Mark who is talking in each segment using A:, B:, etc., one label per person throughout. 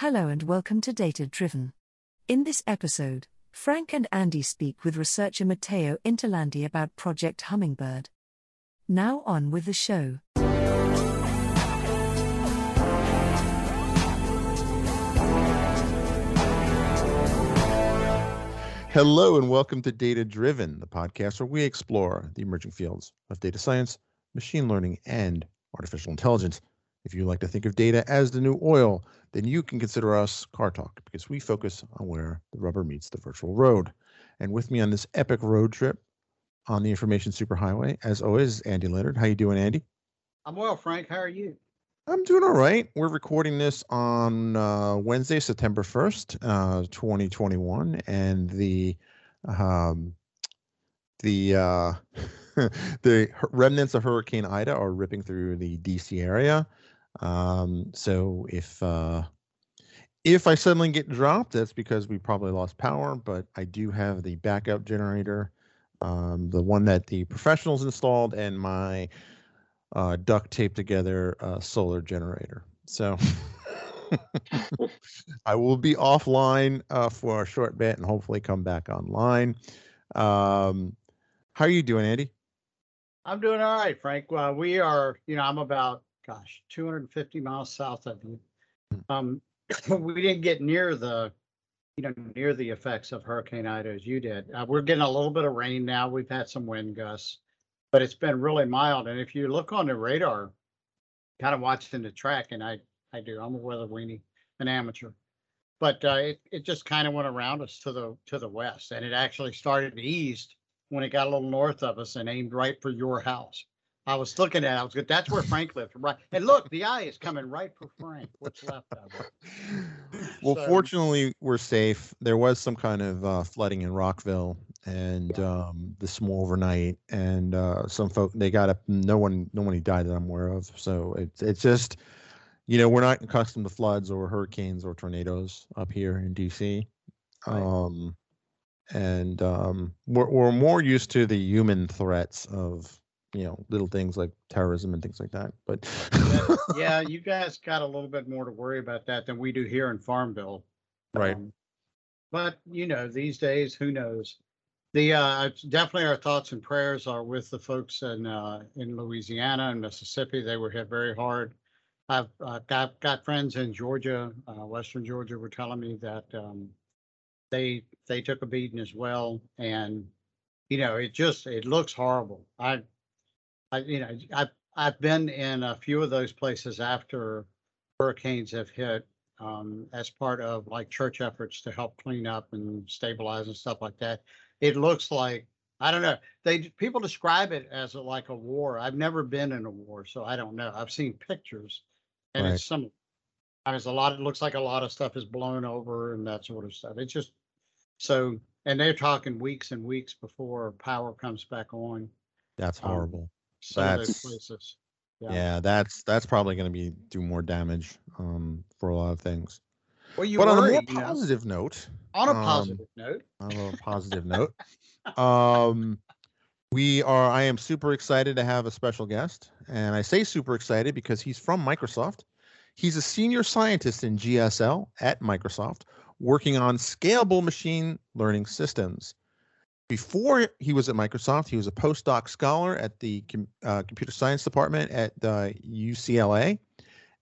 A: Hello and welcome to Data Driven. In this episode, Frank and Andy speak with researcher Matteo Interlandi about Project Hummingbird. Now on with the show.
B: Hello and welcome to Data Driven, the podcast where we explore the emerging fields of data science, machine learning, and artificial intelligence. If you like to think of data as the new oil, then you can consider us Car Talk because we focus on where the rubber meets the virtual road. And with me on this epic road trip on the information superhighway, as always, Andy Leonard. How you doing, Andy?
C: I'm well, Frank. How are you?
B: I'm doing all right. We're recording this on uh, Wednesday, September 1st, uh, 2021, and the um, the uh, the remnants of Hurricane Ida are ripping through the DC area. Um, so if uh, if I suddenly get dropped, that's because we probably lost power. But I do have the backup generator, um, the one that the professionals installed, and my uh, duct tape together uh, solar generator. So I will be offline uh, for a short bit and hopefully come back online. Um, how are you doing, Andy?
C: I'm doing all right, Frank. Well, we are, you know, I'm about, gosh, 250 miles south of you.
B: Hmm.
C: Um, we didn't get near the, you know, near the effects of Hurricane Ida as you did. Uh, we're getting a little bit of rain now. We've had some wind gusts but it's been really mild. And if you look on the radar, kind of watching the track, and I I do, I'm a weather weenie, an amateur, but uh, it it just kind of went around us to the to the west, and it actually started east when it got a little north of us and aimed right for your house. I was looking at it, I was good. That's where Frank lived, right? And look, the eye is coming right for Frank. What's left of it?
B: Well,
C: So-
B: fortunately, we're safe. There was some kind of uh, flooding in Rockville, and um, this small overnight, and uh, some folk they got up. No one, no one died that I'm aware of. So it's it's just, you know, we're not accustomed to floods or hurricanes or tornadoes up here in DC.
C: Right.
B: Um, and um, we're we're more used to the human threats of you know little things like terrorism and things like that. But
C: Yeah, you guys got a little bit more to worry about that than we do here in Farmville.
B: right.
C: Um, but you know, these days, who knows? The uh, definitely our thoughts and prayers are with the folks in uh, in Louisiana and Mississippi. They were hit very hard. I've uh, got got friends in Georgia, uh, Western Georgia, were telling me that um, they they took a beating as well, and you know, it just it looks horrible. I, I you know, I've, I've been in a few of those places after hurricanes have hit um, as part of like church efforts to help clean up and stabilize and stuff like that. It looks like I don't know. They people describe it as a, like a war. I've never been in a war, so I don't know. I've seen pictures, and
B: Right.
C: it's some. I mean, it's a lot. It looks like a lot of stuff is blown over and that sort of stuff. It's just so, and they're talking weeks and weeks before power comes back on.
B: That's
C: Um,
B: horrible.
C: Some of those places.
B: Yeah. that's that's probably going to be do more damage um, for a lot of things.
C: Well, you
B: but on a more
C: you know.
B: positive note,
C: On a
B: um,
C: positive note,
B: on a positive note, um, we are. I am super excited to have a special guest, and I say super excited because he's from Microsoft. He's a senior scientist in GSL at Microsoft, working on scalable machine learning systems. Before he was at Microsoft, he was a postdoc scholar at the uh, computer science department at uh, UCLA,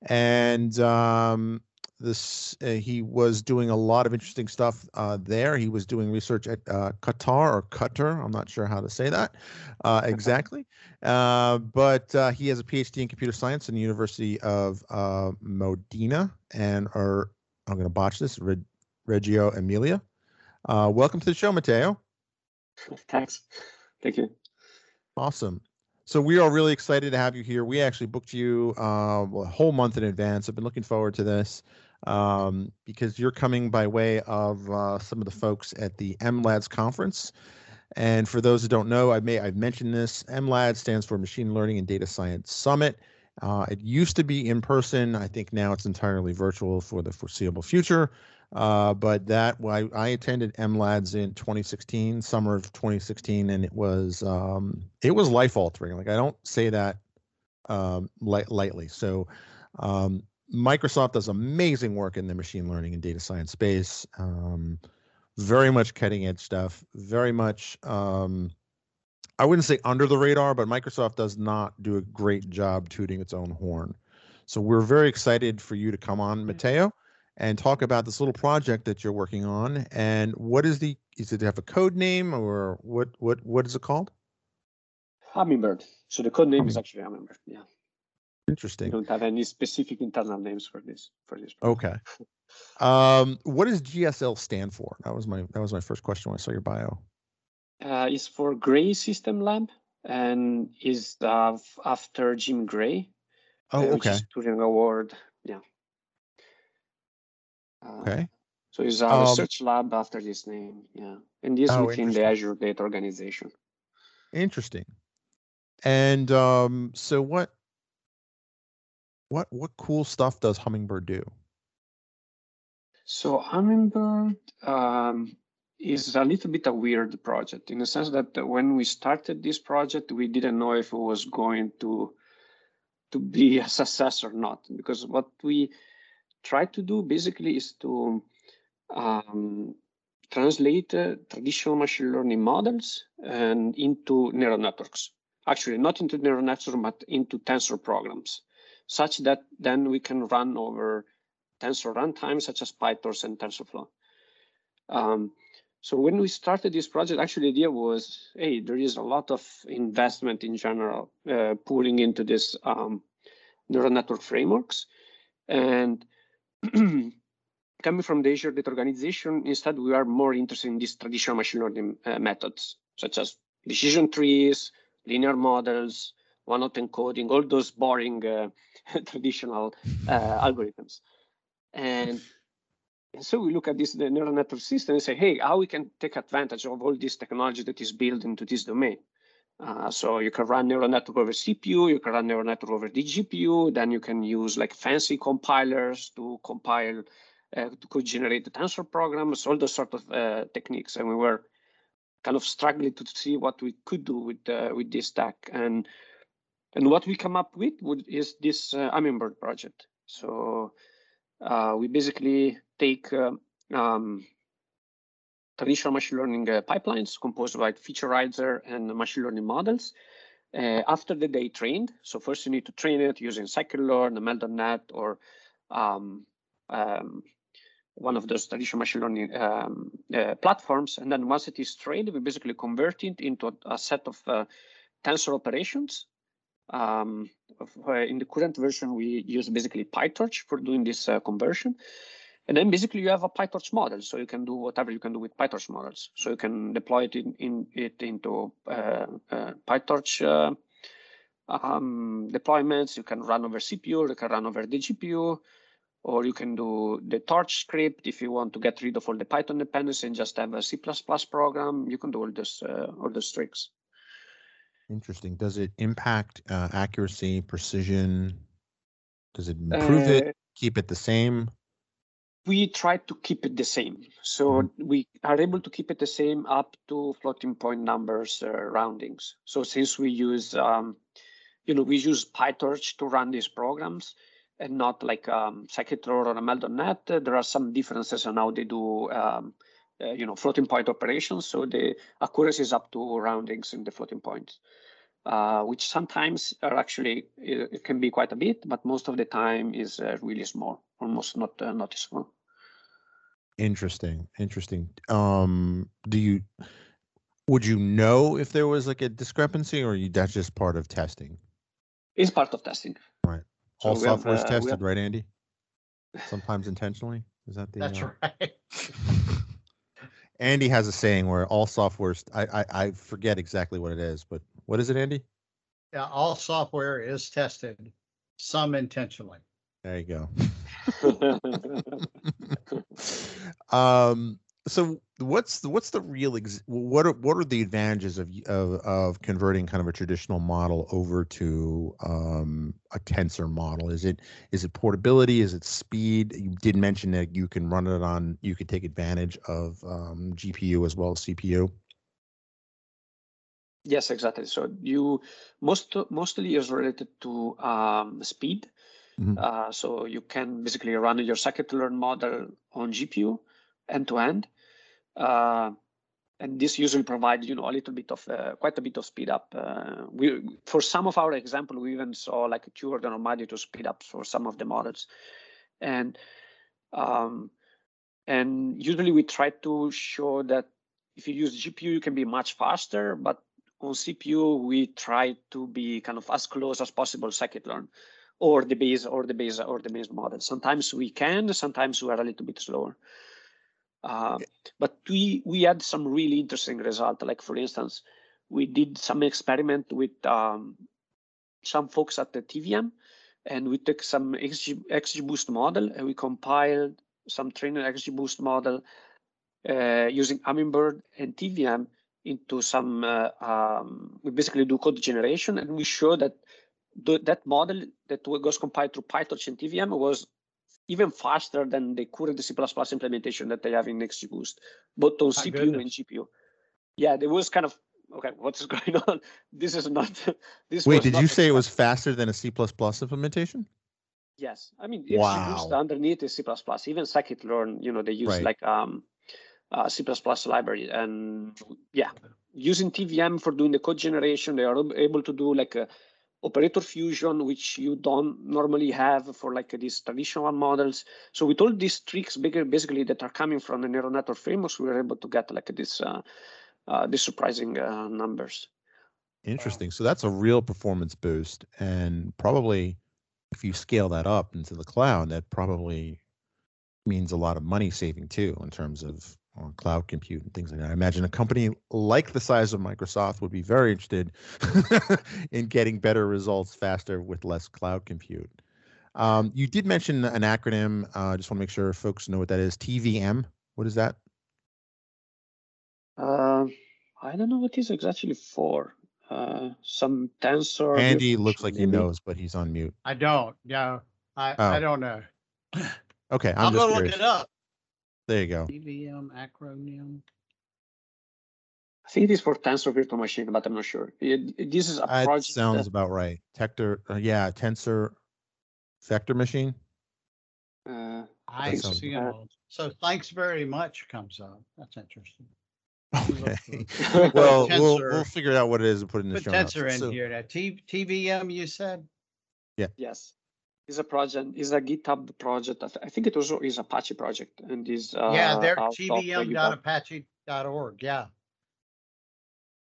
B: and um, this uh, he was doing a lot of interesting stuff uh, there. He was doing research at uh, Qatar or Qatar. I'm not sure how to say that uh, exactly, uh, but uh, he has a PhD in computer science in the University of uh, Modena, and or I'm going to botch this, Reg- Reggio Emilia. Uh, welcome to the show, Matteo.
D: Thanks. Thank you.
B: Awesome. So we are really excited to have you here. We actually booked you uh, a whole month in advance. I've been looking forward to this um, because you're coming by way of uh, some of the folks at the MLADS conference. And for those who don't know, I may I've mentioned this. MLAD stands for Machine Learning and Data Science Summit. Uh, it used to be in person. I think now it's entirely virtual for the foreseeable future. Uh, but that I, I attended MLADS in 2016, summer of 2016, and it was um, it was life altering. Like I don't say that um, light, lightly. So um, Microsoft does amazing work in the machine learning and data science space. Um, very much cutting edge stuff. Very much, um, I wouldn't say under the radar, but Microsoft does not do a great job tooting its own horn. So we're very excited for you to come on, Matteo, and talk about this little project that you're working on. And what is the? Is it have a code name or what? What? What is it called?
D: Hummingbird. So the code name is actually Hummingbird. Yeah.
B: Interesting.
D: We don't have any specific internal names for this for this. Project.
B: Okay. Um, what does GSL stand for? That was my that was my first question when I saw your bio.
D: Uh, is for Gray System Lab and is uh, after Jim Gray.
B: Oh,
D: uh,
B: okay.
D: Turing Award. Yeah. Uh,
B: Okay.
D: So it's a
B: Um,
D: research lab after this name. Yeah. And this
B: Oh,
D: within the. Azure Data Organization.
B: Interesting. And um, so what what what cool stuff does Hummingbird do?
D: So Hummingbird um, is a little bit a weird project in the sense that when we started this project, we didn't know if it was going to to be a success or not. Because what we try to do basically is to um, translate uh, traditional machine learning models and into neural networks. Actually, not into neural networks, but into tensor programs, such that then we can run over tensor runtimes such as PyTorch and TensorFlow. Um, so when we started this project, actually the idea was, hey, there is a lot of investment in general uh, pulling into this um, neural network frameworks. And coming from the Azure Data Organization, instead we are more interested in these traditional machine learning uh, methods, such as decision trees, linear models, one-hot encoding, all those boring uh, traditional uh, algorithms. And, and so we look at this the neural network system and say, hey, how we can take advantage of all this technology that is built into this domain. Uh, so you can run neural network over CPU, you can run neural network over the GPU, then you can use like fancy compilers to compile, uh, to co- generate the tensor programs, all those sort of uh, techniques. And we were kind of struggling to see what we could do with uh, with this stack. And and what we come up with would, is this uh, Hummingbird project. So uh, we basically take um, um, traditional machine learning uh, pipelines composed by featureizer and machine learning models. Uh, after the day trained, so first you need to train it using scikit-learn, ML.NET, or um, um, one of those traditional machine learning um, uh, platforms. And then once it is trained, we basically convert it into a, a set of uh, tensor operations. Um, uh, in the current version, we use basically PyTorch for doing this uh, conversion. And then basically you have a PyTorch model, so you can do whatever you can do with PyTorch models. So you can deploy it in, in it into uh, uh, PyTorch uh, um, deployments. You can run over CPU, you can run over the GPU, or you can do the TorchScript if you want to get rid of all the Python dependencies and just have a C++ program. You can do all this, uh, all those tricks.
B: Interesting. Does it impact uh, accuracy, precision? Does it improve it? Keep it the same?
D: We try to keep it the same. So we are able to keep it the same up to floating point numbers uh, roundings. So since we use, um, you know, we use PyTorch to run these programs and not like um, scikit-learn or ML.NET, uh, there are some differences on how they do, um, uh, you know, floating point operations. So the accuracy is up to roundings in the floating points. Uh, which sometimes are actually it, it can be quite a bit, but most of the time is uh, really small, almost not uh, noticeable.
B: Interesting. Interesting. Um, do you would you know if there was like a discrepancy or you that's just part of testing?
D: It's part of testing.
B: Right.
D: So
B: All
D: we have,
B: software is
D: uh,
B: tested,
D: have-
B: right, Andy? Sometimes intentionally. Is that the
C: That's
B: uh,
C: right.
B: Andy has a saying where all software is I, I I forget exactly what it is, but what is it, Andy?
C: Yeah, all software is tested, some intentionally.
B: There you go. um so what's the, what's the real ex- what are what are the advantages of, of of converting kind of a traditional model over to um a tensor model is it is it portability is it speed you did mention that you can run it on you could take advantage of um, gpu as well as cpu
D: Yes, exactly. So you most mostly is related to um, speed.
B: Mhm.
D: Uh, so you can basically run your scikit-learn model on GPU end to end. Uh, and this usually provides you know a little bit of uh, quite a bit of speed up. Uh, we for some of our example we even saw like a two order of magnitude speed up for some of the models, and um, and usually we try to show that if you use GPU you can be much faster, but on CPU we try to be kind of as close as possible scikit-learn or the base or the base or the base model. Sometimes we can, sometimes we are a little bit slower. Uh, but we we had some really interesting result. Like for instance, we did some experiment with um, some folks at the TVM, and we took some XG, XGBoost model and we compiled some trained XGBoost model uh, using Hummingbird and TVM into some. Uh, um, we basically do code generation, and we show that the, that model that was compiled through PyTorch and TVM was even faster than the current C++ implementation that they have in XGBoost, both on
C: My
D: CPU
C: goodness.
D: and GPU. Yeah, there was kind of okay. What is going on? This is not. This
B: Wait,
D: was
B: did
D: not
B: you say it was faster than a C++ implementation?
D: Yes, I mean
B: Wow.
D: XGBoost underneath is C++. Even scikit-learn, you know, they use
B: Right.
D: like um, uh, C++ library, and yeah, using TVM for doing the code generation, they are able to do like a operator fusion, which you don't normally have for like these traditional models. So with all these tricks, basically that are coming from the neural network frameworks, we were able to get like this, uh, uh, this surprising uh, numbers.
B: Interesting. So that's a real performance boost. And probably if you scale that up into the cloud, that probably means a lot of money saving too in terms of uh, cloud compute and things like that. I imagine a company like the size of Microsoft would be very interested in getting better results faster with less cloud compute. Um, you did mention an acronym. I uh, just want to make sure folks know what that is. TVM. What is that?
D: Uh, I don't know what is exactly for. Uh, some tensor.
B: Andy looks like he knows, but he's on mute.
C: I don't. Yeah, I,
B: Oh.
C: I don't know.
B: Okay, I'm
E: I'll
B: just
E: go look
B: curious.
E: it up.
B: There you go.
C: TVM acronym.
D: I think it is for tensor virtual machine, but I'm not sure. It- it- this is a
B: That
D: project.
B: sounds
D: that,
B: about right. Tector, uh, yeah, tensor vector machine.
D: uh,
C: I see.
D: bad.
C: it. So thanks very much comes up. That's interesting.
B: Okay. Well,
C: for
B: we'll we'll figure out what it is and put it in the
C: Put
B: show notes.
C: tensor in
B: So-
C: here. Now, T, TVM, you said? Yeah.
D: Yes, it's a project. is a GitHub project. I, think it also is Apache project, and is uh,
C: Yeah, they're
D: out of the GitHub.
C: tvm.apache.org. Yeah.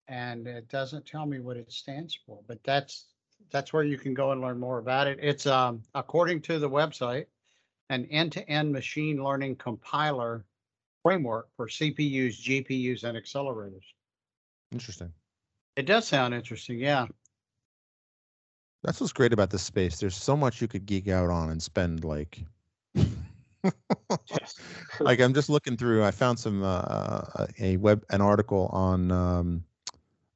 C: And it doesn't tell me what it stands for, but that's, that's where you can go and learn more about it. It's, um, according to the website, an end-to-end machine learning compiler framework for CPUs, GPUs, and accelerators.
B: Interesting.
C: It does sound interesting. Yeah.
B: That's what's great about this space. There's so much you could geek out on and spend like. Like I'm just looking through. I found some uh, a web an article on um,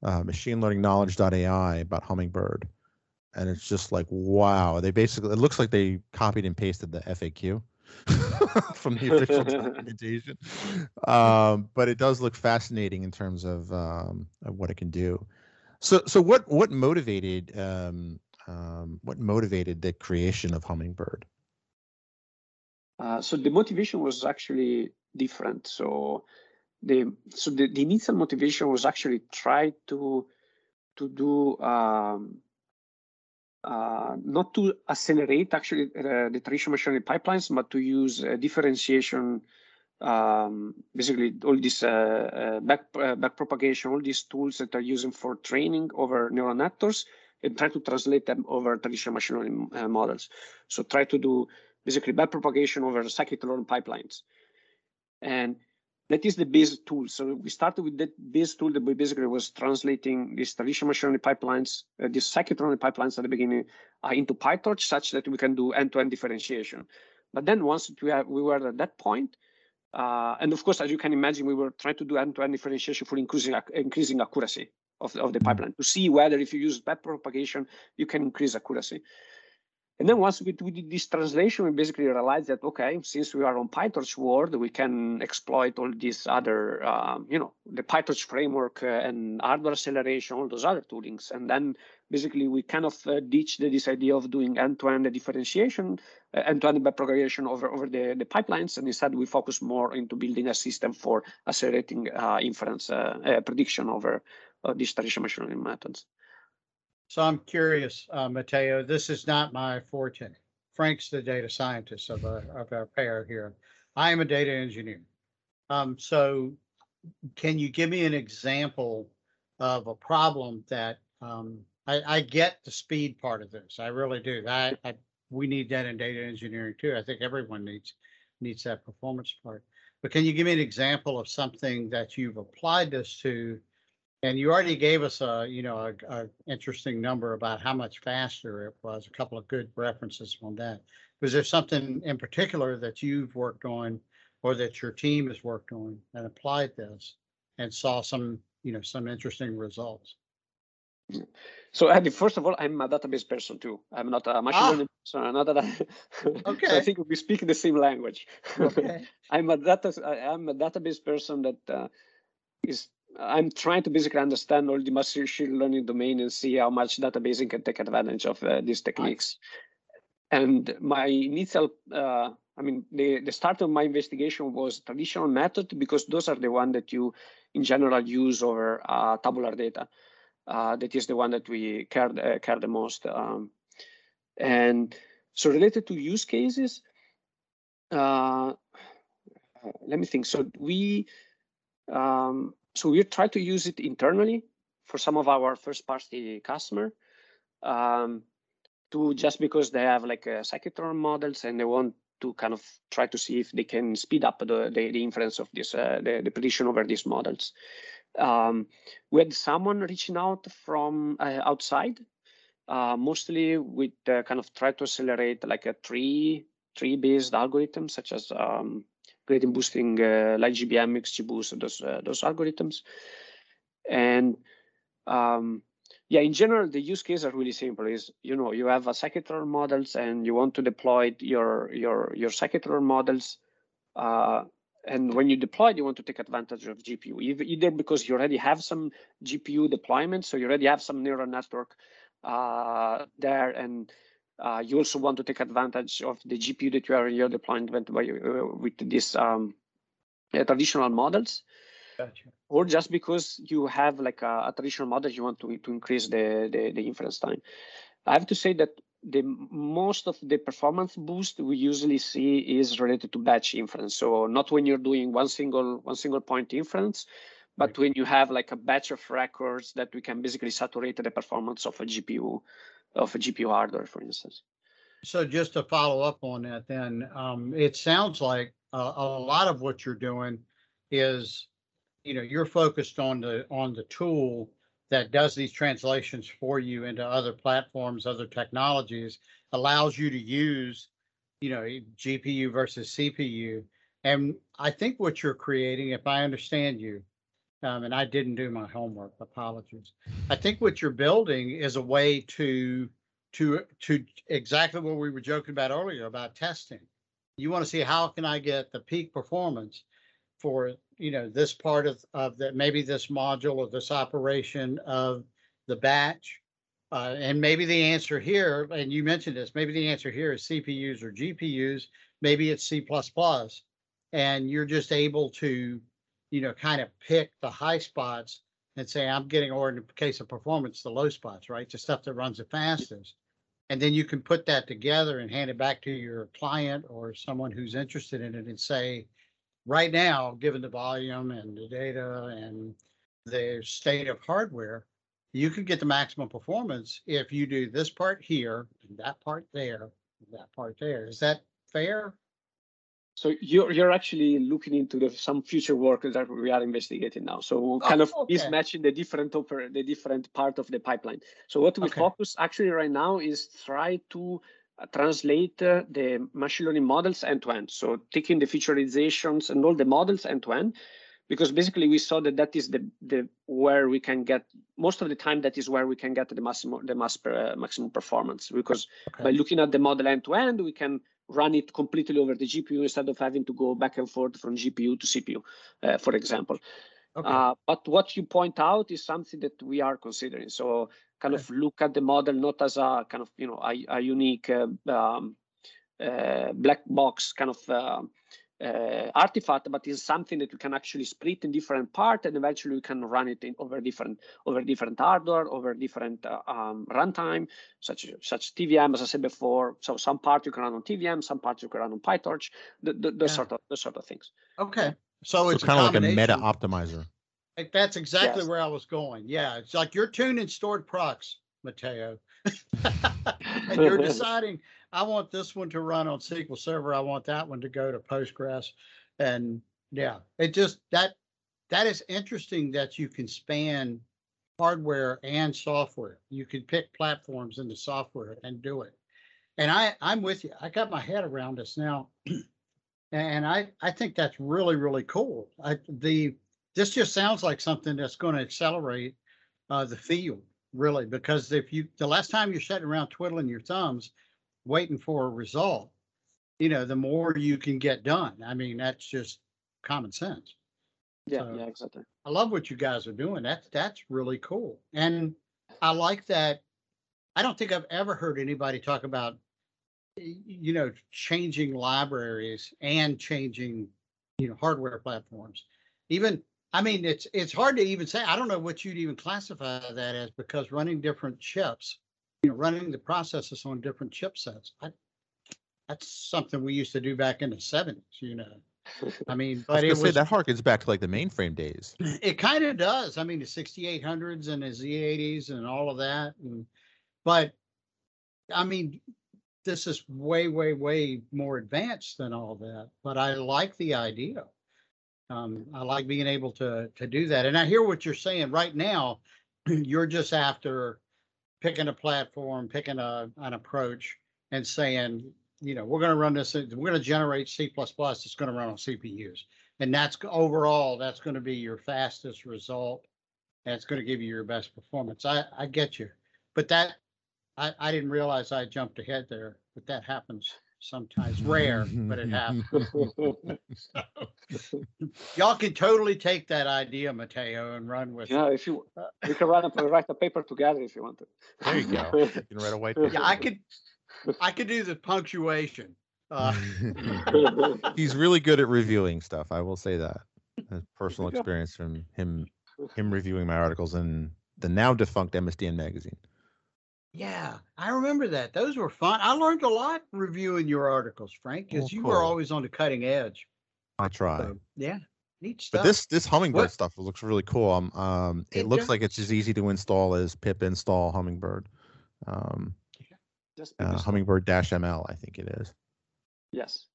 B: uh, machine learning knowledge.ai about Hummingbird, and it's just like wow. They basically it looks like they copied and pasted the FAQ from the official documentation, um, but it does look fascinating in terms of, um, of what it can do. So so what what motivated um, um, what motivated the creation of Hummingbird?
D: Uh, so the motivation was actually different. So the so the, the initial motivation was actually try to to do um, uh, not to accelerate actually uh, the traditional machine pipelines, but to use uh, differentiation. Um, basically, all this uh, uh, back uh, back propagation, all these tools that are using for training over neural networks, and try to translate them over traditional machine learning uh, models. So try to do basically back propagation over scikit-learn pipelines. And that is the base tool. So we started with that base tool that we basically was translating these traditional machine learning pipelines, uh, these scikit-learn pipelines at the beginning uh, into PyTorch such that we can do end-to-end differentiation. But then once we, have, we were at that point, uh, and of course, as you can imagine, we were trying to do end-to-end differentiation for increasing, increasing accuracy of, of the pipeline to see whether if you use back propagation, you can increase accuracy. And then once we, we did this translation, we basically realized that, okay, since we are on PyTorch world, we can exploit all these other, um, you know, the PyTorch framework uh, and hardware acceleration, all those other toolings. And then basically we kind of uh, ditched this idea of doing end-to-end differentiation, uh, end-to-end propagation over, over the, the pipelines, and instead we focus more into building a system for accelerating uh, inference uh, uh, prediction over uh, these traditional machine learning methods.
C: So I'm curious, uh, Matteo, this is not my forte. Frank's the data scientist of our, of our pair here. I am a data engineer. Um, so can you give me an example of a problem that, um, I, I get the speed part of this. I really do. I, I, we need that in data engineering too. I think everyone needs, needs that performance part. But can you give me an example of something that you've applied this to? And you already gave us a, you know, a, a interesting number about how much faster it was, a couple of good references on that. Was there something in particular that you've worked on or that your team has worked on and applied this and saw some, you know, some interesting results?
D: So Andy, first of all, I'm a database person too. I'm not a machine
C: Ah.
D: learning person. Not that I, so I think we speak the same language.
C: Okay.
D: I'm a data. I- I'm a database person that uh, is. I'm trying to basically understand all the machine learning domain and see how much databasing can take advantage of uh, these techniques. And my initial, uh, I mean, the, the start of my investigation was traditional method because those are the one that you, in general, use over uh, tabular data. Uh, that is the one that we care uh, care the most. Um, and so related to use cases, uh, let me think. So we um, so we try to use it internally for some of our first party customer. Um, to just because they have like a scikit-learn models and they want to kind of try to see if they can speed up the the, the inference of this uh, the, the prediction over these models. Um, we had someone reaching out from uh, outside, uh, mostly with uh, kind of try to accelerate like a tree tree based algorithm such as um, gradient boosting uh, like GBM, XGBoost, those uh, those algorithms, and um, yeah, in general, the use cases are really simple. Is you know you have a scikit-learn models and you want to deploy your your your scikit-learn models, uh, and when you deploy, you want to take advantage of GPU, either because you already have some GPU deployment, so you already have some neural network uh, there, and uh, you also want to take advantage of the GPU that you are in your deployment by, uh, with these um, uh, traditional models
C: Gotcha.
D: or just because you have like a, a traditional model, you want to, to increase the, the, the inference time. I have to say that the most of the performance boost we usually see is related to batch inference. So not when you're doing one single one single point inference, but when you have like a batch of records that we can basically saturate the performance of a GPU of a GPU hardware, for instance.
C: So just to follow up on that, then, um, it sounds like a, a lot of what you're doing is, you know, you're focused on the, on the tool that does these translations for you into other platforms, other technologies, allows you to use, you know, GPU versus CPU. And I think what you're creating, if I understand you, um, and I didn't do my homework, apologies. I think what you're building is a way to to to exactly what we were joking about earlier about testing. You want to see how can I get the peak performance for you know this part of of that maybe this module or this operation of the batch. Uh, and maybe the answer here, and you mentioned this, maybe the answer here is CPUs or GPUs, maybe it's C++, and you're just able to, you know, kind of pick the high spots and say, I'm getting, or in the case of performance, the low spots, right? The stuff that runs the fastest. And then you can put that together and hand it back to your client or someone who's interested in it and say, right now, given the volume and the data and the state of hardware, you can get the maximum performance if you do this part here, and that part there, that part there. Is that fair?
D: So you're you're actually looking into the, some future work that we are investigating now. So kind of
C: okay.
D: mismatching the different oper- the different part of the pipeline. So what we
C: Okay.
D: focus actually right now is try to uh, translate uh, the machine learning models end to end. So taking the featureizations and all the models end to end, because basically we saw that that is the the where we can get most of the time that is where we can get the maximum the mass per, uh, maximum performance because by looking at the model end to end we can run it completely over the GPU instead of having to go back and forth from GPU to CPU, uh, for example.
C: Okay.
D: Uh, but what you point out is something that we are considering. So kind of look at the model not as a kind of you know a, a unique uh, um, uh, black box kind of uh, artifact, but is something that you can actually split in different parts, and eventually you can run it in over different over different hardware, over different uh, um, runtime, such such TVM, as I said before. So some part you can run on TVM, some parts you can run on PyTorch, the, the, those
C: Yeah.
D: sort of those sort of things.
C: Okay, so
B: So
C: it's
B: kind of like a meta optimizer.
C: Like, That's exactly
D: Yes.
C: where I was going. Yeah, it's like you're tuning stored procs, Matteo. and you're deciding, I want this one to run on SQL Server. I want that one to go to Postgres. And yeah, it just that that is interesting that you can span hardware and software. You can pick platforms in the software and do it. And I I'm with you. I got my head around this now. And I I think that's really really cool. I the this just sounds like something that's going to accelerate uh, the field really because if you the last time you're sitting around twiddling your thumbs waiting for a result you know the more you can get done. I mean that's just common sense.
D: Yeah,
C: So-
D: yeah, exactly.
C: i love what you guys are doing. That's that's really cool. And i like that i don't think i've ever heard anybody talk about you know changing libraries and changing you know hardware platforms. Even i mean it's it's hard to even say i don't know what you'd even classify that as because running different chips you know running the processes on different chipsets I, that's something we used to do back in the 70s you know i mean
B: I was
C: but it
B: gonna say
C: was
B: that harkens back to like the mainframe days.
C: it kind of does. I mean, the 6800s and the Z80s and all of that. And, but I mean, this is way, way, way more advanced than all that. But I like the idea. Um, I like being able to to do that. And I hear what you're saying right now. You're just after picking a platform, picking a an approach, and saying, you know, we're going to run this. We're going to generate C++. It's going to run on CPUs and that's overall that's going to be your fastest result and it's going to give you your best performance i i get you but that i i didn't realize i jumped ahead there but that happens sometimes rare but it happens y'all can totally take that idea matteo and run with
D: yeah,
C: it
D: if you we can run a, write a paper together if you want to.
B: There you go. You can write a white paper.
C: yeah i could i could do the punctuation uh,
B: He's really good at reviewing stuff. I will say that. A personal experience from him him reviewing my articles in the now defunct MSDN magazine.
C: Yeah i remember that those were fun i learned a lot reviewing your articles frank because
B: Oh,
C: you were always on the cutting edge
B: I try.
C: So, yeah neat stuff
B: But this this hummingbird
C: What-
B: stuff looks really cool. Um, um it,
C: It
B: looks
C: does.
B: like it's as easy to install as pip install hummingbird. Um,
D: Just
B: uh, hummingbird dash ML, I think it is.
D: Yes.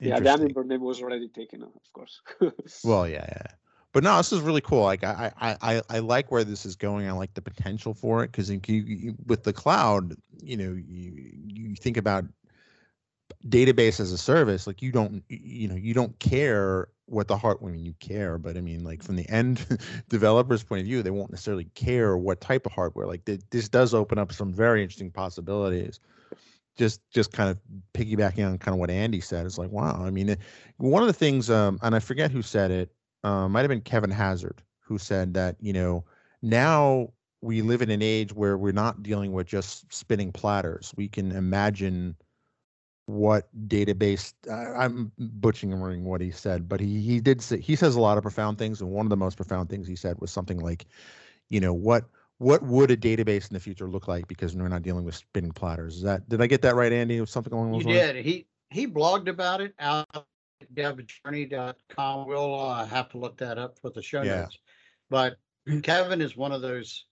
D: Yeah, the
B: Interesting.
D: hummingbird name was already taken, of course.
B: Well, yeah, yeah. But no, this is really cool. Like I, I, I, I like where this is going. I like the potential for it because with the cloud, you know, you you think about database as a service. Like you don't, you know, you don't care what the heart. I mean, you care, but I mean, like from the end developer's point of view, they won't necessarily care what type of hardware. Like th- this does open up some very interesting possibilities. Just, just kind of piggybacking on kind of what Andy said. It's like, wow. I mean, one of the things, um, and I forget who said it uh, might have been Kevin Hazzard who said that you know now we live in an age where we're not dealing with just spinning platters. We can imagine what database. Uh, I'm butchering what he said, but he he did say he says a lot of profound things, and one of the most profound things he said was something like, you know what. What would a database in the future look like? Because we're not dealing with spinning platters. Is that did I get that right, Andy? Something along those
C: You
B: lines?
C: did. He he blogged about it out devjourney.com. We'll uh, have to look that up for the show
B: Yeah.
C: notes. But Kevin is one of those.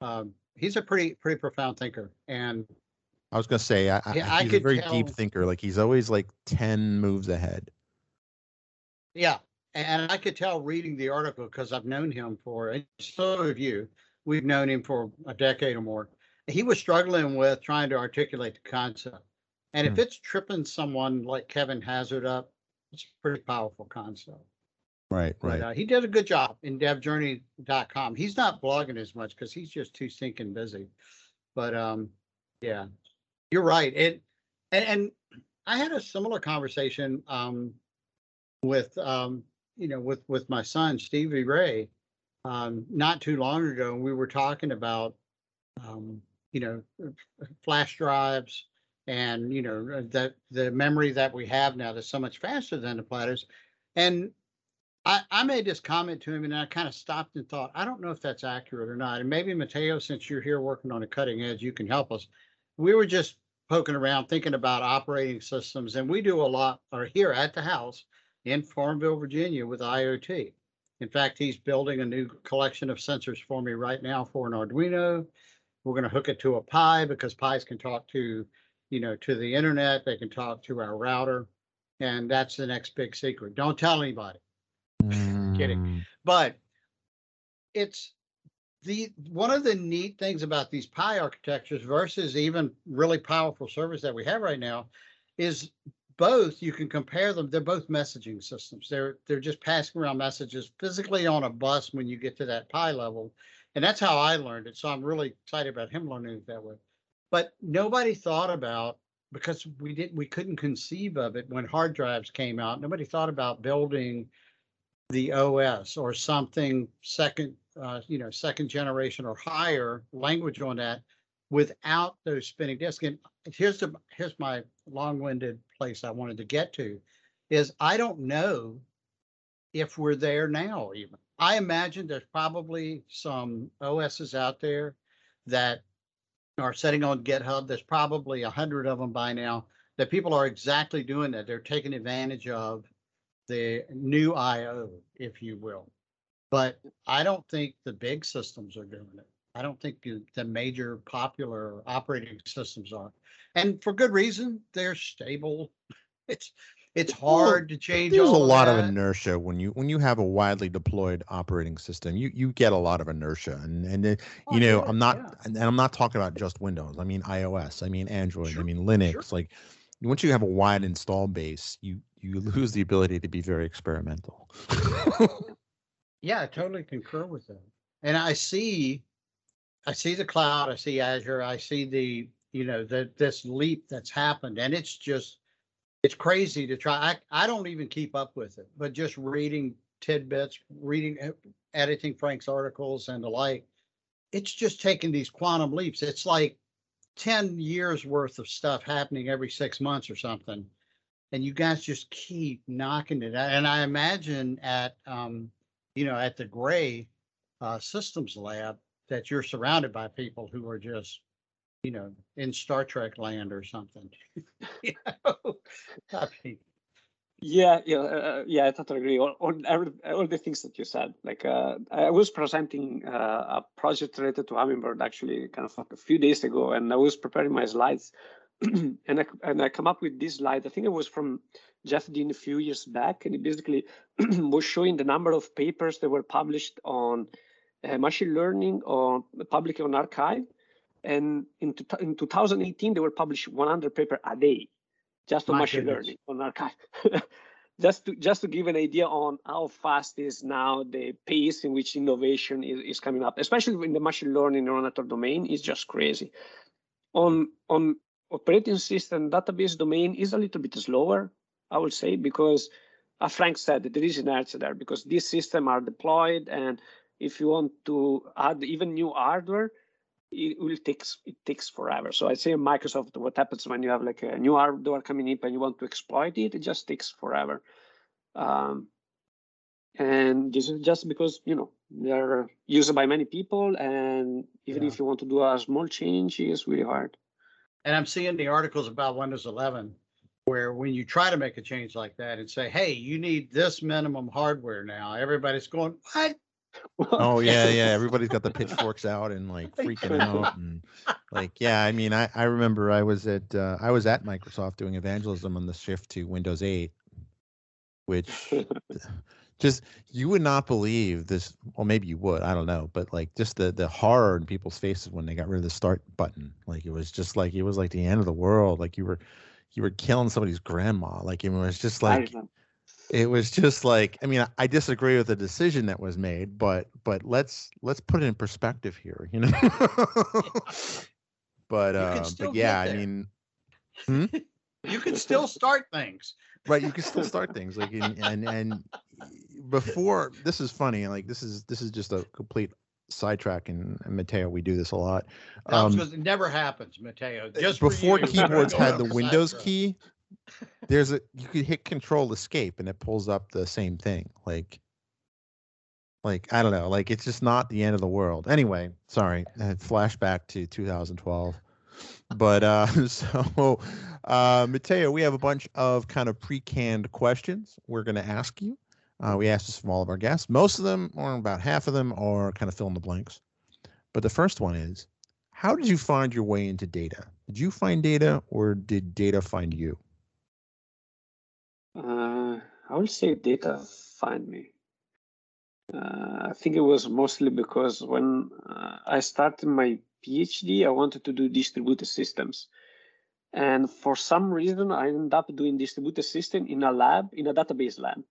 C: Um, he's a pretty pretty profound thinker, and
B: I was gonna say, I,
C: Yeah, I
B: he's a
C: could
B: very deep thinker. Like he's always like ten moves ahead.
C: yeah, and I could tell reading the article because I've known him for and so have you. We've known him for a decade or more. He was struggling with trying to articulate the concept, and if
B: Hmm.
C: it's tripping someone like Kevin Hazzard up, it's a pretty powerful concept.
B: Right,
C: But
B: right.
C: uh, he did a good job in devjourney.com. He's not blogging as much because he's just too stinking busy. But um, yeah, you're right. It and, and I had a similar conversation um, with um, you know with with my son Stevie Ray um, not too long ago. and We were talking about um, you know, flash drives and, you know, uh, that the memory that we have now that's so much faster than the platters. And I, I made this comment to him and I kind of stopped and thought, I don't know if that's accurate or not. And maybe Matteo, since you're here working on a cutting edge, you can help us. We were just poking around thinking about operating systems and we do a lot or here at the house in Farmville, Virginia with IoT. In fact, he's building a new collection of sensors for me right now for an Arduino. We're going to hook it to a Pi because Pis can talk to, you know, to the internet. They can talk to our router. And that's the next big secret. Don't tell anybody. Kidding.
B: Mm,
C: But it's the one of the neat things about these Pi architectures versus even really powerful servers that we have right now is both you can compare them they're both messaging systems they're they're just passing around messages physically on a bus when you get to that pi level and that's how i learned it so i'm really excited about him learning it that way but nobody thought about because we didn't we couldn't conceive of it when hard drives came out nobody thought about building the os or something second uh, you know second generation or higher language on that without those spinning disks and here's the here's my long-winded place I wanted to get to is I don't know if we're there now even. I imagine there's probably some OSs out there that are setting on GitHub. There's probably a hundred of them by now that people are exactly doing that. They're taking advantage of the new IO, if you will. But I don't think the big systems are doing it. I don't think the major popular operating systems are. And for good reason, they're stable. It's it's hard to change.
B: There's a lot of inertia when you when you have a widely deployed operating system. You you get a lot of inertia, and and uh,
C: Oh,
B: you know
C: sure,
B: I'm not
C: yeah.
B: and I'm not talking about just Windows. I mean iOS. I mean Android. I mean Linux. Like once you have a wide install base, you you lose the ability to be very experimental.
C: Yeah, I totally concur with that. And I see, I see the cloud, I see Azure, I see the, you know, the, this leap that's happened and it's just, it's crazy to try. I, I don't even keep up with it, but just reading tidbits, reading, eh, editing Frank's articles and the like, it's just taking these quantum leaps. It's like 10 years worth of stuff happening every six months or something. And you guys just keep knocking it out. And I imagine at, um, you know, at the Gray uh, Systems Lab, that you're surrounded by people who are just, you know, in Star Trek land or something. you know? I mean,
D: Yeah, yeah, uh, yeah. I totally agree on, on every, all the things that you said. Like, uh, I was presenting uh, a project related to Hummingbird actually, kind of like a few days ago, and I was preparing my slides, and I and I come up with this slide. I think it was from Jeff Dean a few years back, and he basically was showing the number of papers that were published on uh, machine learning on public on arXiv, and in, in 2018 they were published 100 paper a day just on
C: My
D: machine
C: goodness.
D: learning on arXiv. just to just to give an idea on how fast is now the pace in which innovation is, is coming up, especially in the machine learning neural network domain, is just crazy. On on operating system database domain is a little bit slower, I would say, because as Frank said, there is inertia there because these systems are deployed, and if you want to add even new hardware, it will takes it takes forever. So I say Microsoft, what happens when you have like a new hardware coming in and you want to exploit it, it just takes forever. Um, and this is just because you know they're used by many people, and even
C: Yeah.
D: if you want to do a small change, it's really hard.
C: and I'm seeing the articles about Windows 11 where when you try to make a change like that and say, hey, you need this minimum hardware now, everybody's going, what?
B: Oh yeah, yeah. Everybody's got the pitchforks out and like freaking out and like yeah. I mean, I I remember I was at uh, I was at Microsoft doing evangelism on the shift to Windows 8, which just you would not believe this. Well, maybe you would. I don't know, but like just the the horror in people's faces when they got rid of the start button. Like it was just like it was like the end of the world. Like you were you were killing somebody's grandma. Like it was just like. It was just like i mean I- disagree with the decision that was made but but let's let's put it in perspective here you know but uh but yeah i mean
C: You can still start things.
B: right you can still start things like and and, and before this is funny like this is this is just a complete sidetracking Matteo. We do this a lot. Um,
C: 'cause it never happens, Matteo. Just
B: before
C: you,
B: keyboards had the Windows key, there's a you could hit Control Escape and it pulls up the same thing. Like, like I don't know. Like it's just not the end of the world. Anyway, sorry. uh, Flashback to 2012. But uh, so, uh, Matteo, we have a bunch of kind of pre-canned questions we're going to ask you. Uh, we asked this from all of our guests. Most of them, or about half of them, are kind of fill in the blanks. But the first one is, how did you find your way into data? Did you find data, or did data find you?
D: Uh, I will say data find me. Uh, I think it was mostly because when uh, I started my PhD, I wanted to do distributed systems. And for some reason, I ended up doing distributed system in a lab, in a database lab.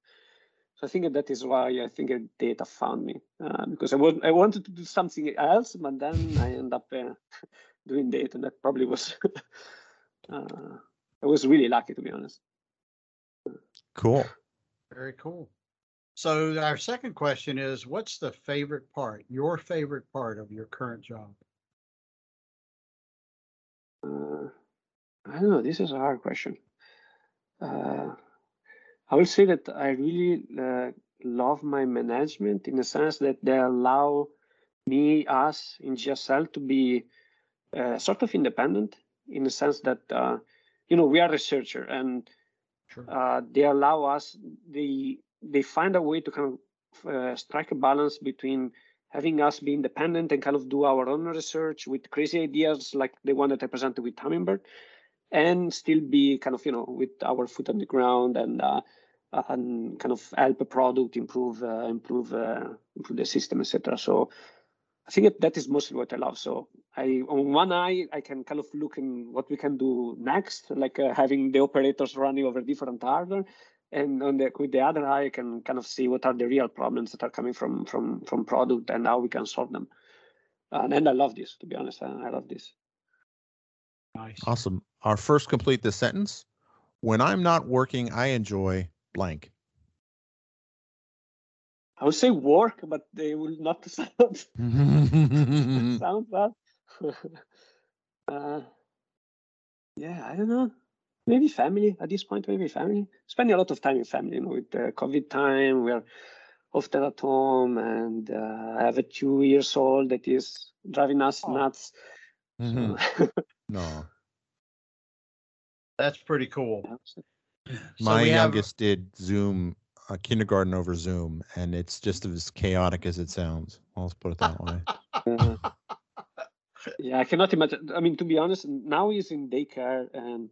D: So I think that is why I think data found me uh, because I, was, I wanted to do something else, but then I ended up uh, doing data. And That probably was, uh, I was really lucky to be honest.
B: Cool.
C: Very cool. So our second question is, what's the favorite part, your favorite part of your current job?
D: Uh, I don't know. This is a hard question. Uh, I will say that I really uh, love my management in the sense that they allow me, us in GSL, to be uh, sort of independent in the sense that uh, you know we are researcher and
C: Sure.
D: uh, they allow us they they find a way to kind of uh, strike a balance between having us be independent and kind of do our own research with crazy ideas like the one that I presented with Hummingbird, and still be kind of you know with our foot on the ground and uh, and kind of help a product improve uh, improve uh, improve the system etc. So I think that, that is mostly what I love. So I on one eye I can kind of look in what we can do next, like uh, having the operators running over different hardware, and on the with the other eye I can kind of see what are the real problems that are coming from from from product and how we can solve them. And, and I love this, to be honest. I, I love this.
C: Nice.
B: Awesome. Our first complete this sentence. When I'm not working, I enjoy blank.
D: I would say work, but they will not sound sound bad. uh, yeah, I don't know. Maybe family at this point. Maybe family. Spending a lot of time with family. You know, with the COVID time, we're often at home, and uh, I have a two years old that is driving us
C: Oh.
D: nuts.
B: Mhm.
D: So,
B: No,
C: That's pretty cool.
D: yeah, so-
C: So
B: my
C: have-
B: youngest did Zoom, uh, kindergarten over Zoom, and it's just as chaotic as it sounds. Let's put it that way.
D: yeah, I cannot imagine. I mean, to be honest, now he's in daycare, and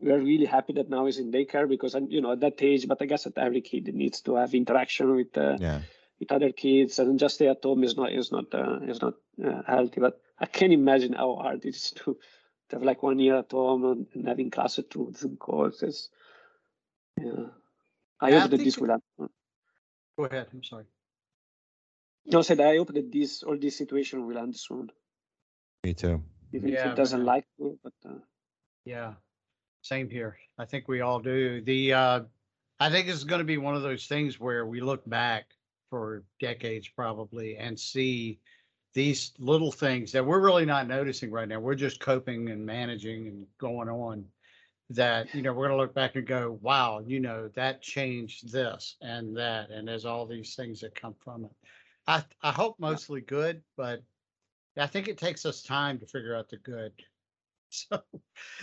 D: we are really happy that now he's in daycare because, I'm, you know, at that age. But I guess that every kid needs to have interaction with uh,
B: Yeah.
D: with other kids, and just stay at home is not is not uh, is not uh, healthy. But I can imagine how hard it is to, to have like one year at home and, and having classes through Zoom calls. It's, yeah, I
C: Yeah, I
D: hope that this will happen.
C: Go ahead. I'm sorry.
D: No, I said I hope that this all this situation will end soon,
B: Me too.
D: even if
C: Yeah,
D: it doesn't
C: man.
D: like to. But uh,
C: Yeah, same here. I think we all do. The uh, I think it's going to be one of those things where we look back for decades probably and see these little things that we're really not noticing right now. We're just coping and managing and going on. That you know we're going to look back and go, wow, you know that changed this and that, and there's all these things that come from it. I I hope mostly good, but I think it takes us time to figure out the good. So.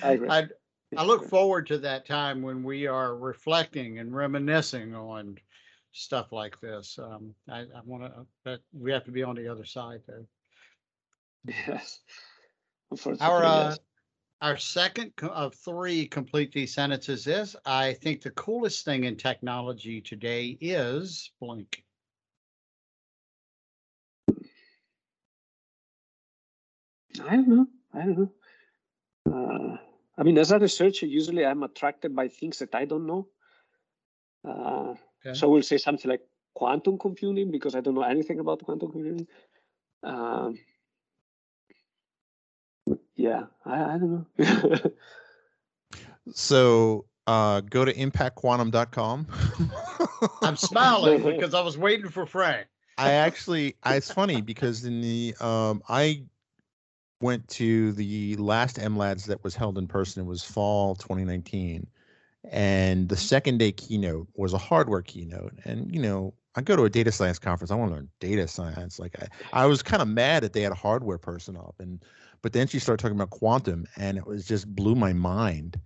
D: I agree.
C: I I look forward to that time when we are reflecting and reminiscing on stuff like this. Um, I, I want to, but we have to be on the other side though.
D: Yes.
C: Our, uh,
D: yes.
C: Our second of three complete these sentences is, I think the coolest thing in technology today is blank.
D: I don't know. I don't know. Uh, I mean, as a researcher, usually I'm attracted by things that I don't know. Uh,
C: Okay.
D: So we'll say something like quantum computing because I don't know anything about quantum computing. Um, yeah, I, I don't know.
B: So uh, go to impactquantum.com.
C: I'm smiling because I was waiting for Frank.
B: I actually, I, it's funny because in the um, I went to the last MLADS that was held in person. It was fall 2019, and the second day keynote was a hardware keynote. And you know, I go to a data science conference. I want to learn data science. Like I, I was kind of mad that they had a hardware person up, and but then she started talking about quantum, and it was just blew my mind.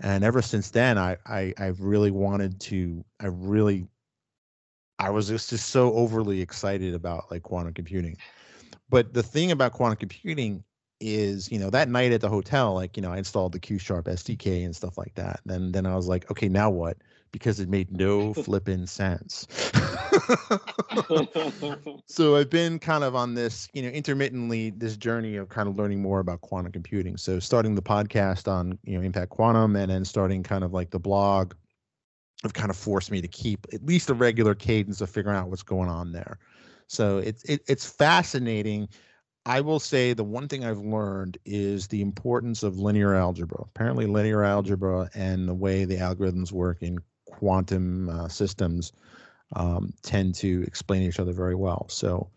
B: And ever since then, I, I I've really wanted to. I really, I was just just so overly excited about like quantum computing. But the thing about quantum computing is you know that night at the hotel like you know i installed the q sharp sdk and stuff like that and then i was like okay now what because it made no flipping sense. So i've been kind of on this you know intermittently this journey of kind of learning more about quantum computing. So starting the podcast on you know impact quantum and then starting kind of like the blog have kind of forced me to keep at least a regular cadence of figuring out what's going on there. So it's it, it's fascinating. I will say the one thing I've learned is the importance of linear algebra. Apparently, linear algebra and the way the algorithms work in quantum uh, systems um, tend to explain each other very well. So,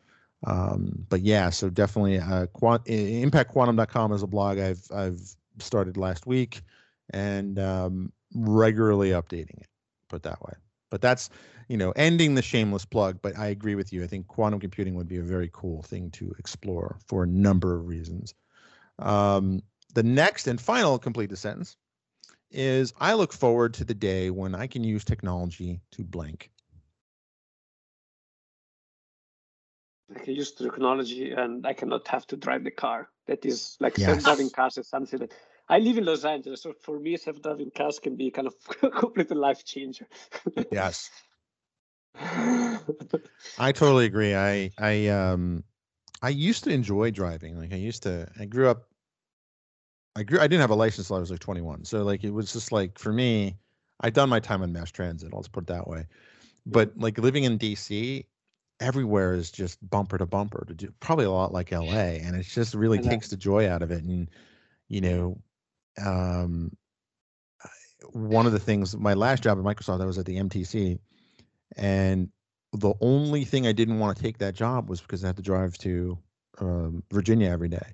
B: um, but yeah, so definitely, uh, quant- impactquantum.com is a blog I've I've started last week, and um, regularly updating it. Put that way. But that's you know, ending the shameless plug, but I agree with you. I think quantum computing would be a very cool thing to explore for a number of reasons. Um, the next and final complete the sentence is I look forward to the day when I can use technology to blank.
D: I can use technology and I cannot have to drive the car. That is like
B: Yes.
D: self-driving cars is something that I live in Los Angeles, so for me, self-driving cars can be kind of complete life changer.
B: Yes. I totally agree. I I um I used to enjoy driving. Like I used to I grew up I grew I didn't have a license until I was like 21. So like it was just like for me, I'd done my time on mass transit, let's put it that way. But like living in DC, everywhere is just bumper to bumper to do probably a lot like LA. And it just really takes the joy out of it. And you know, um one of the things my last job at Microsoft, I was at the MTC, and the only thing I didn't want to take that job was because I had to drive to um, Virginia every day,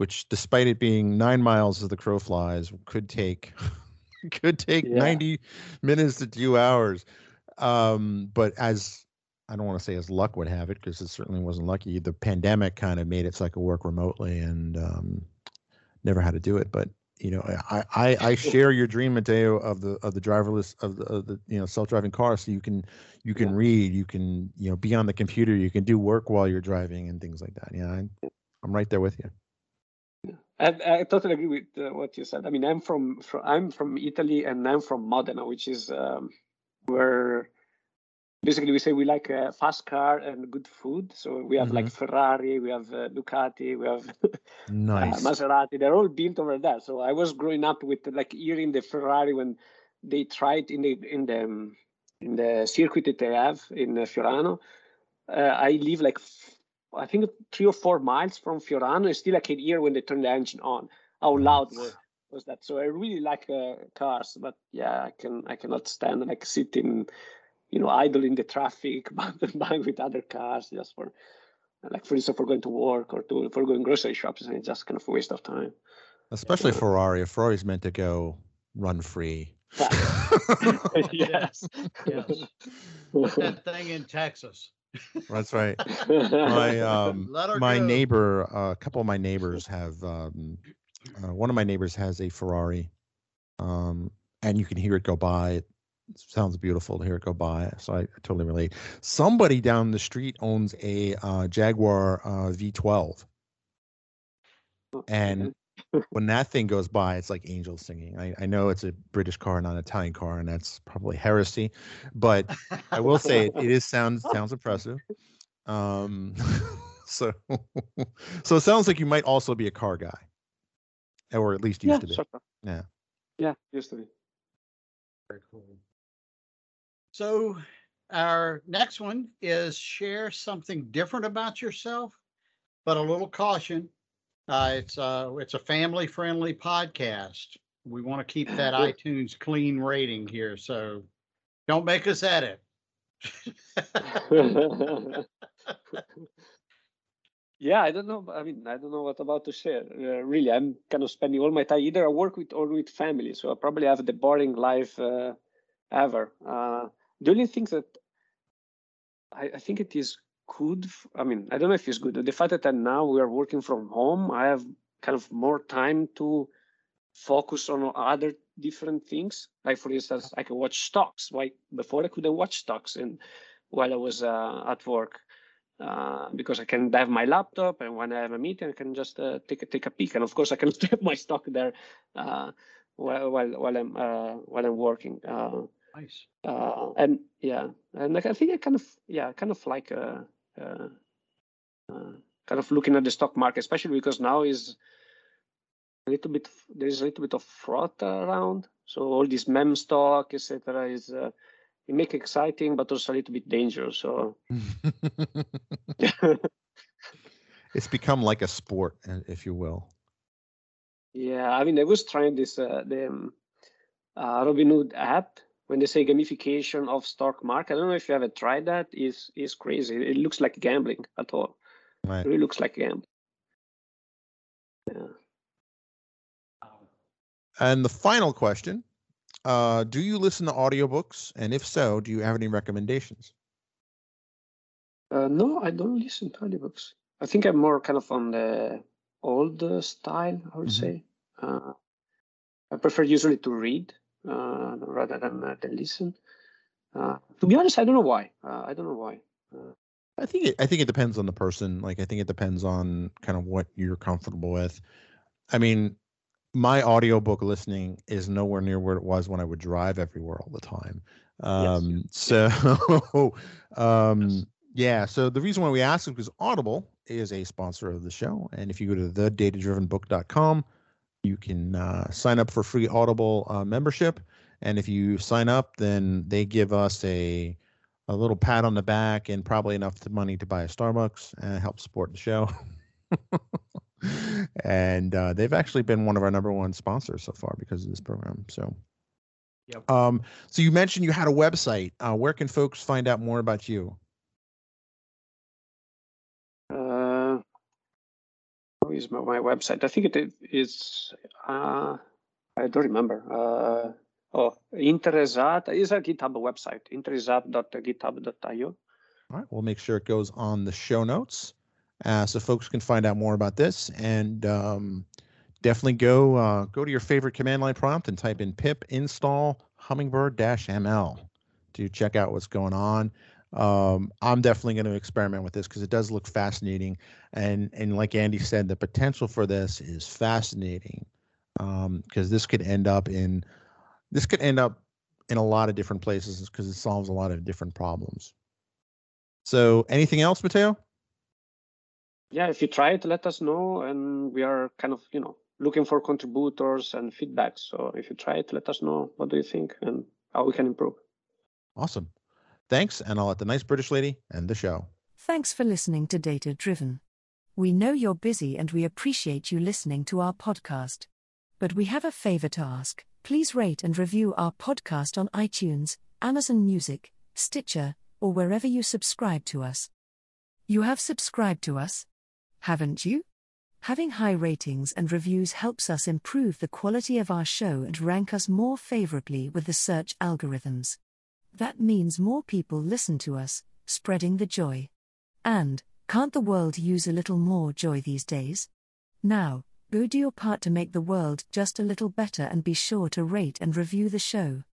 B: which, despite it being nine miles as the crow flies, could take could take
D: Yeah.
B: ninety minutes to two hours. Um, but as I don't want to say as luck would have it, because it certainly wasn't lucky. The pandemic kind of made it so I could work remotely, and um, never had to do it. But you know, I I, I share your dream, Matteo, of the of the driverless of the, of the you know self driving car, so you can you can
D: Yeah.
B: read, you can you know be on the computer, you can do work while you're driving and things like that. Yeah, I, I'm right there with you.
D: I, I totally agree with uh, what you said. I mean, I'm from, from I'm from Italy and I'm from Modena, which is um, where basically we say we like a fast car and good food. So we have like Ferrari, we have uh, Ducati, we have
B: Nice.
D: uh, Maserati. They're all built over there. So I was growing up with like hearing the Ferrari when they tried in the in the in the circuit that they have in uh, Fiorano. Uh, I live like I think three or four miles from Fiorano, and still I can hear when they turn the engine on. How loud was, was that? So I really like uh, cars, but yeah, I can I cannot stand like sitting, you know, idle in the traffic, bang with other cars just for like for instance for going to work or to for going grocery shops, and it's just kind of a waste of time.
B: Especially Ferrari. If Ferrari's meant to go run free.
D: yes.
C: Yes. Put that thing in Texas.
B: That's right. My um my
C: go.
B: neighbor, uh, a couple of my neighbors have um, uh, one of my neighbors has a Ferrari, um, and you can hear it go by. It sounds beautiful to hear it go by. So I, I totally relate. Somebody down the street owns a uh, Jaguar uh, V12, and when that thing goes by, it's like angels singing. I, I know it's a British car, not an Italian car, and that's probably heresy, but I will say it, it is sounds sounds impressive. Um, so so it sounds like you might also be a car guy, or at least used
D: yeah,
B: to be.
D: sort of.
B: Yeah.
D: Yeah, used to be.
C: Very cool. So our next one is share something different about yourself, but a little caution. Uh, it's uh it's a family friendly podcast. We want to keep that iTunes clean rating here, so don't make us edit.
D: yeah, I don't know. I mean, I don't know what about to share. Uh, really, I'm kind of spending all my time either I work with or with family, so I probably have the boring life uh, ever. Uh, the only thing that I, I, think it is good. I mean, I don't know if it's good. The fact that now we are working from home, I have kind of more time to focus on other different things. Like for instance, I can watch stocks. Like before I couldn't watch stocks and while I was uh, at work. Uh, because I can have my laptop and when I have a meeting, I can just uh, take a, take a peek. And of course, I can have my stock there uh, while while while I'm uh, while I'm working. Uh,
C: nice.
D: and yeah, and like, I think I kind of yeah, kind of like kind of looking at the stock market, especially because now is a little bit there's a little bit of fraud around. So all this meme stock, etc., is it make exciting, but also a little bit dangerous. So
B: it's become like a sport, uh, if you will.
D: Yeah, I mean, I was trying this uh, the um, uh, Robinhood app when they say gamification of stock market. I don't know if you ever tried that. is is crazy. It looks like gambling at all. Right. It really looks like gambling. Yeah.
B: And the final question uh, do you listen to audiobooks? And if so, do you have any recommendations?
D: Uh, no, I don't listen to audiobooks. I think I'm more kind of on the old style, I would mm-hmm. say. Uh, I prefer usually to read rather than, uh, than listen. Uh, to be honest, I don't know why. Uh, I don't know why. Uh,
B: I think it, I think it depends on the person. Like I think it depends on kind of what you're comfortable with. I mean, my audiobook listening is nowhere near where it was when I would drive everywhere all the time. Um, yes. So, um, yes. yeah. So the reason why we ask is because Audible is a sponsor of the show, and if you go to thedatadrivenbook.com, you can uh, sign up for free Audible uh, membership, and if you sign up, then they give us a a little pat on the back and probably enough money to buy a Starbucks and help support the show. and uh, they've actually been one of our number one sponsors so far because of this program. So, yep. Um, so you mentioned you had a website. Uh, where can folks find out more about you?
D: Uh, what my, my website? I think it is. Uh, I don't remember. Uh, oh, interesaaat is a GitHub website. interesaaat.github.io.
B: All right, we'll make sure it goes on the show notes uh, so folks can find out more about this and um, definitely go uh, go to your favorite command line prompt and type in pip install hummingbird ml to check out what's going on. Um, I'm definitely going to experiment with this because it does look fascinating, and and like Andy said, the potential for this is fascinating because um, this could end up in this could end up in a lot of different places because it solves a lot of different problems. So, anything else, Matteo?
D: yeah, if you try it, let us know. And we are kind of, you know, looking for contributors and feedback. So if you try it, let us know what do you think and how we can improve.
B: Awesome. Thanks. And I'll let the nice British lady end the show.
A: Thanks for listening to Data Driven. We know you're busy and we appreciate you listening to our podcast. But we have a favor to ask. Please rate and review our podcast on iTunes, Amazon Music, Stitcher, or wherever you subscribe to us. You have subscribed to us? haven't you? Having high ratings and reviews helps us improve the quality of our show and rank us more favorably with the search algorithms. That means more people listen to us, spreading the joy. And, can't the world use a little more joy these days? Now, go do your part to make the world just a little better and be sure to rate and review the show.